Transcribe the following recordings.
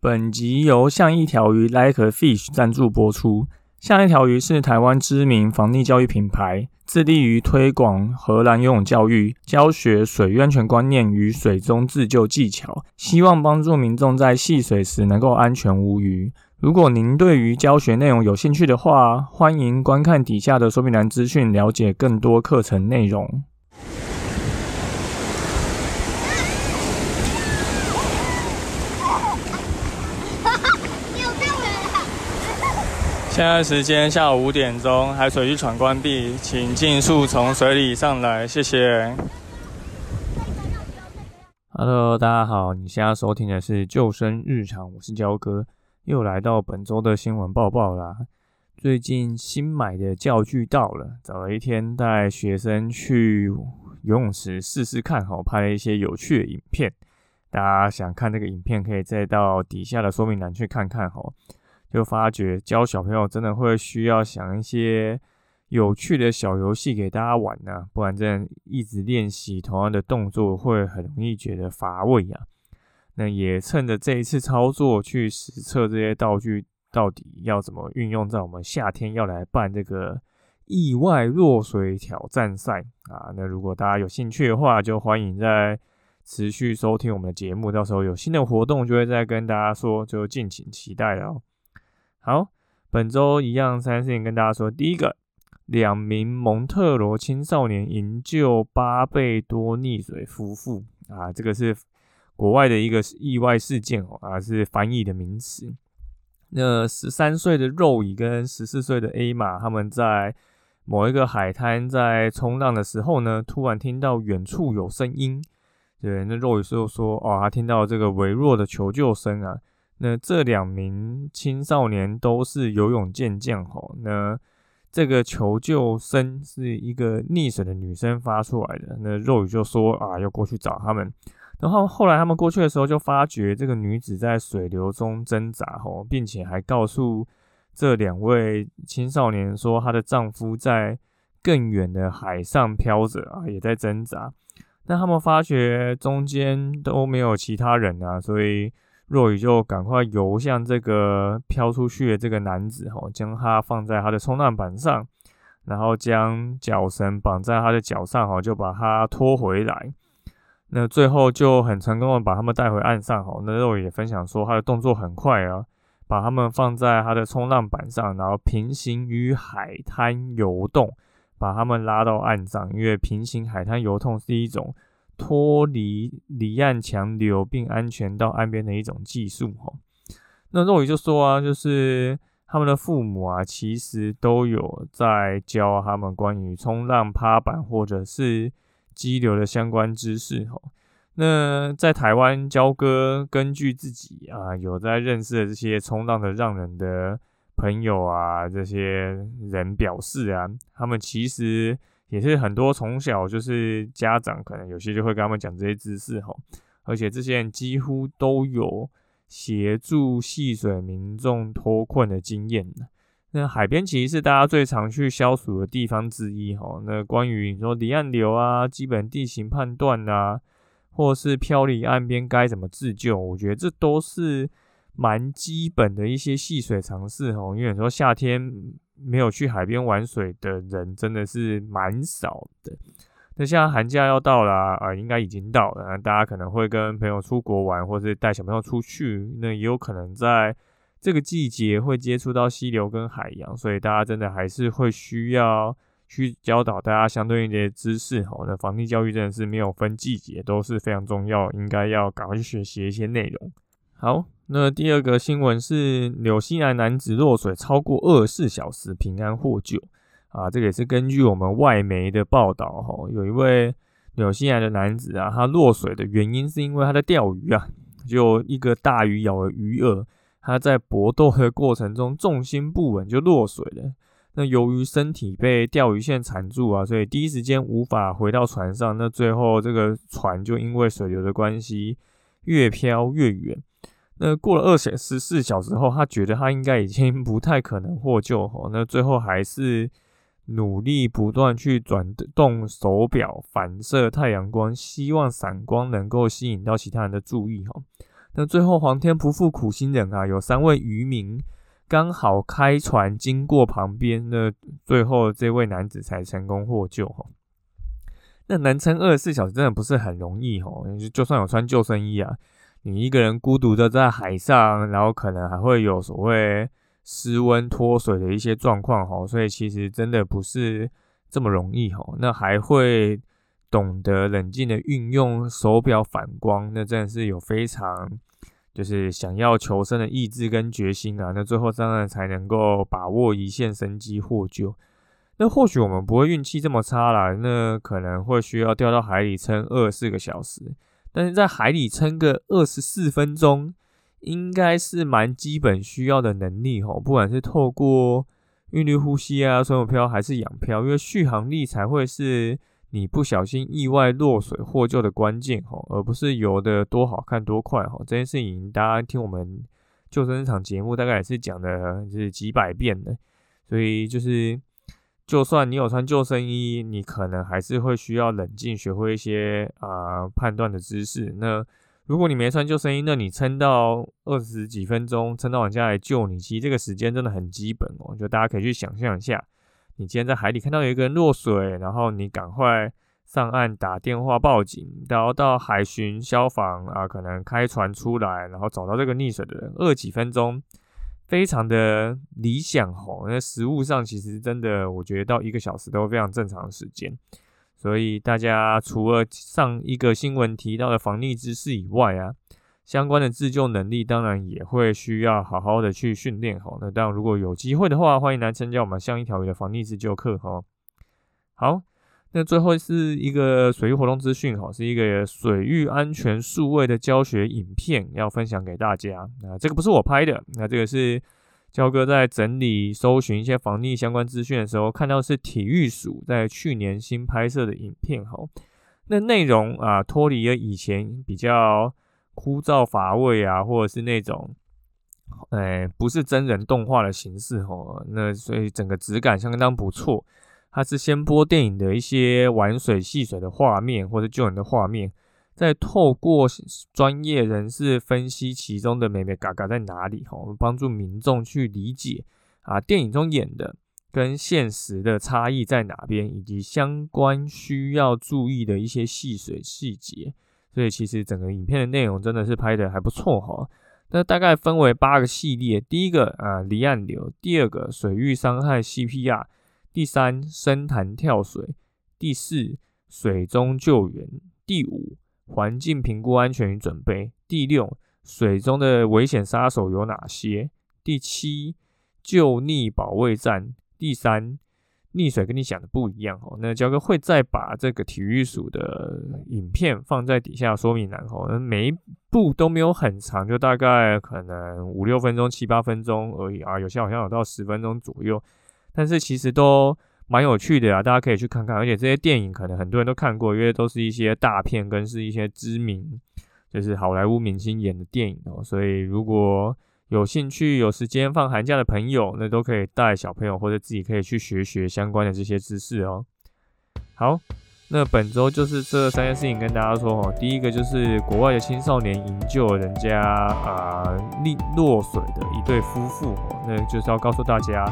本集由像一条鱼 Like a Fish 赞助播出。像一条鱼是台湾知名防溺教育品牌，致力于推广荷兰游泳教育，教学水安全观念与水中自救技巧，希望帮助民众在戏水时能够安全无虞。如果您对于教学内容有兴趣的话，欢迎观看底下的说明栏资讯，了解更多课程内容。现在时间下午五点钟，海水浴场关闭，请尽速从水里上来，谢谢。Hello，大家好，你现在收听的是救生日常，我是焦哥，又来到本周的新闻报报啦。最近新买的教具到了，找了一天带学生去游泳池试试看，好拍了一些有趣的影片。大家想看这个影片，可以再到底下的说明栏去看看，哈。就发觉教小朋友真的会需要想一些有趣的小游戏给大家玩呢，不然这样一直练习同样的动作会很容易觉得乏味呀。那也趁着这一次操作去实测这些道具到底要怎么运用在我们夏天要来办这个意外落水挑战赛啊。那如果大家有兴趣的话，就欢迎在持续收听我们的节目，到时候有新的活动就会再跟大家说，就敬请期待了哦。好，本周一样三件事情跟大家说。第一个，两名蒙特罗青少年营救巴贝多溺水夫妇啊，这个是国外的一个意外事件哦，啊是翻译的名词。那十三岁的肉乙跟十四岁的 A 马，他们在某一个海滩在冲浪的时候呢，突然听到远处有声音。对，那肉乙就说：“哦，他听到这个微弱的求救声啊。”那这两名青少年都是游泳健将吼，那这个求救声是一个溺水的女生发出来的。那肉宇就说啊，要过去找他们。然后后来他们过去的时候，就发觉这个女子在水流中挣扎吼，并且还告诉这两位青少年说，她的丈夫在更远的海上漂着啊，也在挣扎。但他们发觉中间都没有其他人啊，所以。若雨就赶快游向这个飘出去的这个男子，吼，将他放在他的冲浪板上，然后将脚绳绑在他的脚上，吼，就把他拖回来。那最后就很成功的把他们带回岸上，吼。那肉也分享说，他的动作很快啊，把他们放在他的冲浪板上，然后平行于海滩游动，把他们拉到岸上。因为平行海滩游动是一种。脱离离岸强流并安全到岸边的一种技术哈，那肉宇就说啊，就是他们的父母啊，其实都有在教他们关于冲浪趴板或者是激流的相关知识哈。那在台湾教哥根据自己啊有在认识的这些冲浪的让人的朋友啊，这些人表示啊，他们其实。也是很多从小就是家长可能有些就会跟他们讲这些知识哈，而且这些人几乎都有协助戏水民众脱困的经验那海边其实是大家最常去消暑的地方之一哈。那关于你说离岸流啊、基本地形判断啊，或是漂离岸边该怎么自救，我觉得这都是蛮基本的一些戏水常识哈。因为你说夏天。没有去海边玩水的人真的是蛮少的。那现在寒假要到了啊，应该已经到了。大家可能会跟朋友出国玩，或是带小朋友出去，那也有可能在这个季节会接触到溪流跟海洋，所以大家真的还是会需要去教导大家相对应的知识。吼，那防地教育真的是没有分季节，都是非常重要，应该要赶快去学习一些内容。好。那第二个新闻是纽西兰男子落水超过二十四小时平安获救啊，这个也是根据我们外媒的报道哈，有一位纽西兰的男子啊，他落水的原因是因为他在钓鱼啊，就一个大鱼咬了鱼饵，他在搏斗的过程中重心不稳就落水了。那由于身体被钓鱼线缠住啊，所以第一时间无法回到船上，那最后这个船就因为水流的关系越飘越远。那过了二十十四小时后，他觉得他应该已经不太可能获救哈。那最后还是努力不断去转动手表反射太阳光，希望闪光能够吸引到其他人的注意哈。那最后皇天不负苦心人啊，有三位渔民刚好开船经过旁边，那最后这位男子才成功获救哈。那能撑二十四小时真的不是很容易哦，就算有穿救生衣啊，你一个人孤独的在海上，然后可能还会有所谓失温脱水的一些状况哈，所以其实真的不是这么容易哈。那还会懂得冷静的运用手表反光，那真的是有非常就是想要求生的意志跟决心啊。那最后当然才能够把握一线生机获救。那或许我们不会运气这么差啦，那可能会需要掉到海里撑二十四个小时，但是在海里撑个二十四分钟，应该是蛮基本需要的能力吼。不管是透过韵律呼吸啊、水母漂还是仰漂，因为续航力才会是你不小心意外落水获救的关键吼，而不是游的多好看多快吼。这件事情大家听我们救生场节目大概也是讲的是几百遍的，所以就是。就算你有穿救生衣，你可能还是会需要冷静，学会一些啊判断的知识。那如果你没穿救生衣，那你撑到二十几分钟，撑到人家来救你，其实这个时间真的很基本哦。就大家可以去想象一下，你今天在海里看到有一个人落水，然后你赶快上岸打电话报警，然后到海巡消防啊，可能开船出来，然后找到这个溺水的人，二几分钟。非常的理想吼，那实物上其实真的，我觉得到一个小时都非常正常的时间。所以大家除了上一个新闻提到的防溺知识以外啊，相关的自救能力当然也会需要好好的去训练吼。那当然如果有机会的话，欢迎来参加我们像一条鱼的防溺自救课哈。好。那最后是一个水域活动资讯，哈，是一个水域安全数位的教学影片，要分享给大家。那这个不是我拍的，那这个是焦哥在整理、搜寻一些防溺相关资讯的时候，看到是体育署在去年新拍摄的影片，哈。那内容啊，脱离了以前比较枯燥乏味啊，或者是那种，哎，不是真人动画的形式，哈。那所以整个质感相当不错。它是先播电影的一些玩水戏水的画面或者救人的画面，再透过专业人士分析其中的美美嘎嘎在哪里，哈，我们帮助民众去理解啊电影中演的跟现实的差异在哪边，以及相关需要注意的一些戏水细节。所以其实整个影片的内容真的是拍的还不错，哈。那大概分为八个系列，第一个啊离岸流，第二个水域伤害 CPR。第三，深潭跳水；第四，水中救援；第五，环境评估安全与准备；第六，水中的危险杀手有哪些？第七，救溺保卫战；第三，溺水跟你想的不一样哦。那焦哥会再把这个体育署的影片放在底下说明栏哦。那每一步都没有很长，就大概可能五六分钟、七八分钟而已啊。有些好像有到十分钟左右。但是其实都蛮有趣的啊，大家可以去看看。而且这些电影可能很多人都看过，因为都是一些大片跟是一些知名，就是好莱坞明星演的电影哦。所以如果有兴趣、有时间放寒假的朋友，那都可以带小朋友或者自己可以去学学相关的这些知识哦。好，那本周就是这三件事情跟大家说哦。第一个就是国外的青少年营救人家啊溺落水的一对夫妇哦，那就是要告诉大家。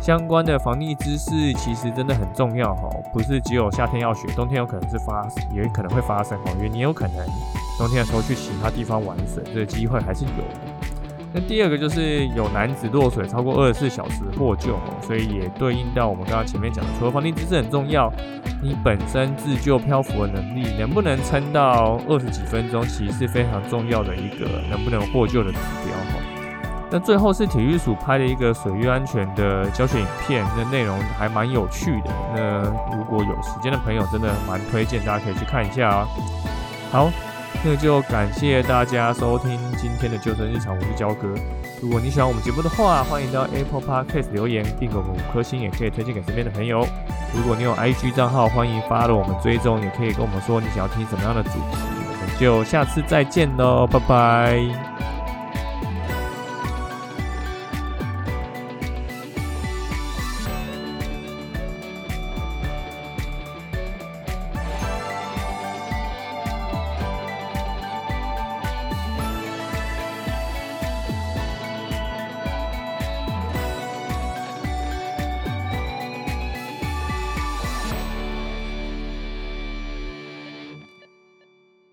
相关的防溺知识其实真的很重要哈，不是只有夏天要学，冬天有可能是发，也可能会发生哦，因为你有可能冬天的时候去其他地方玩水，这个机会还是有的。那第二个就是有男子落水超过二十四小时获救，所以也对应到我们刚刚前面讲的，除了防溺知识很重要，你本身自救漂浮的能力能不能撑到二十几分钟，其实是非常重要的一个能不能获救的指标。那最后是体育署拍的一个水域安全的教学影片，那内容还蛮有趣的。那如果有时间的朋友，真的蛮推荐大家可以去看一下啊。好，那就感谢大家收听今天的救生日常，我是焦哥。如果你喜欢我们节目的话，欢迎到 Apple Podcast 留言，并给我们五颗星，也可以推荐给身边的朋友。如果你有 IG 账号，欢迎发了我们追踪，也可以跟我们说你想要听什么样的主题。我们就下次再见喽，拜拜。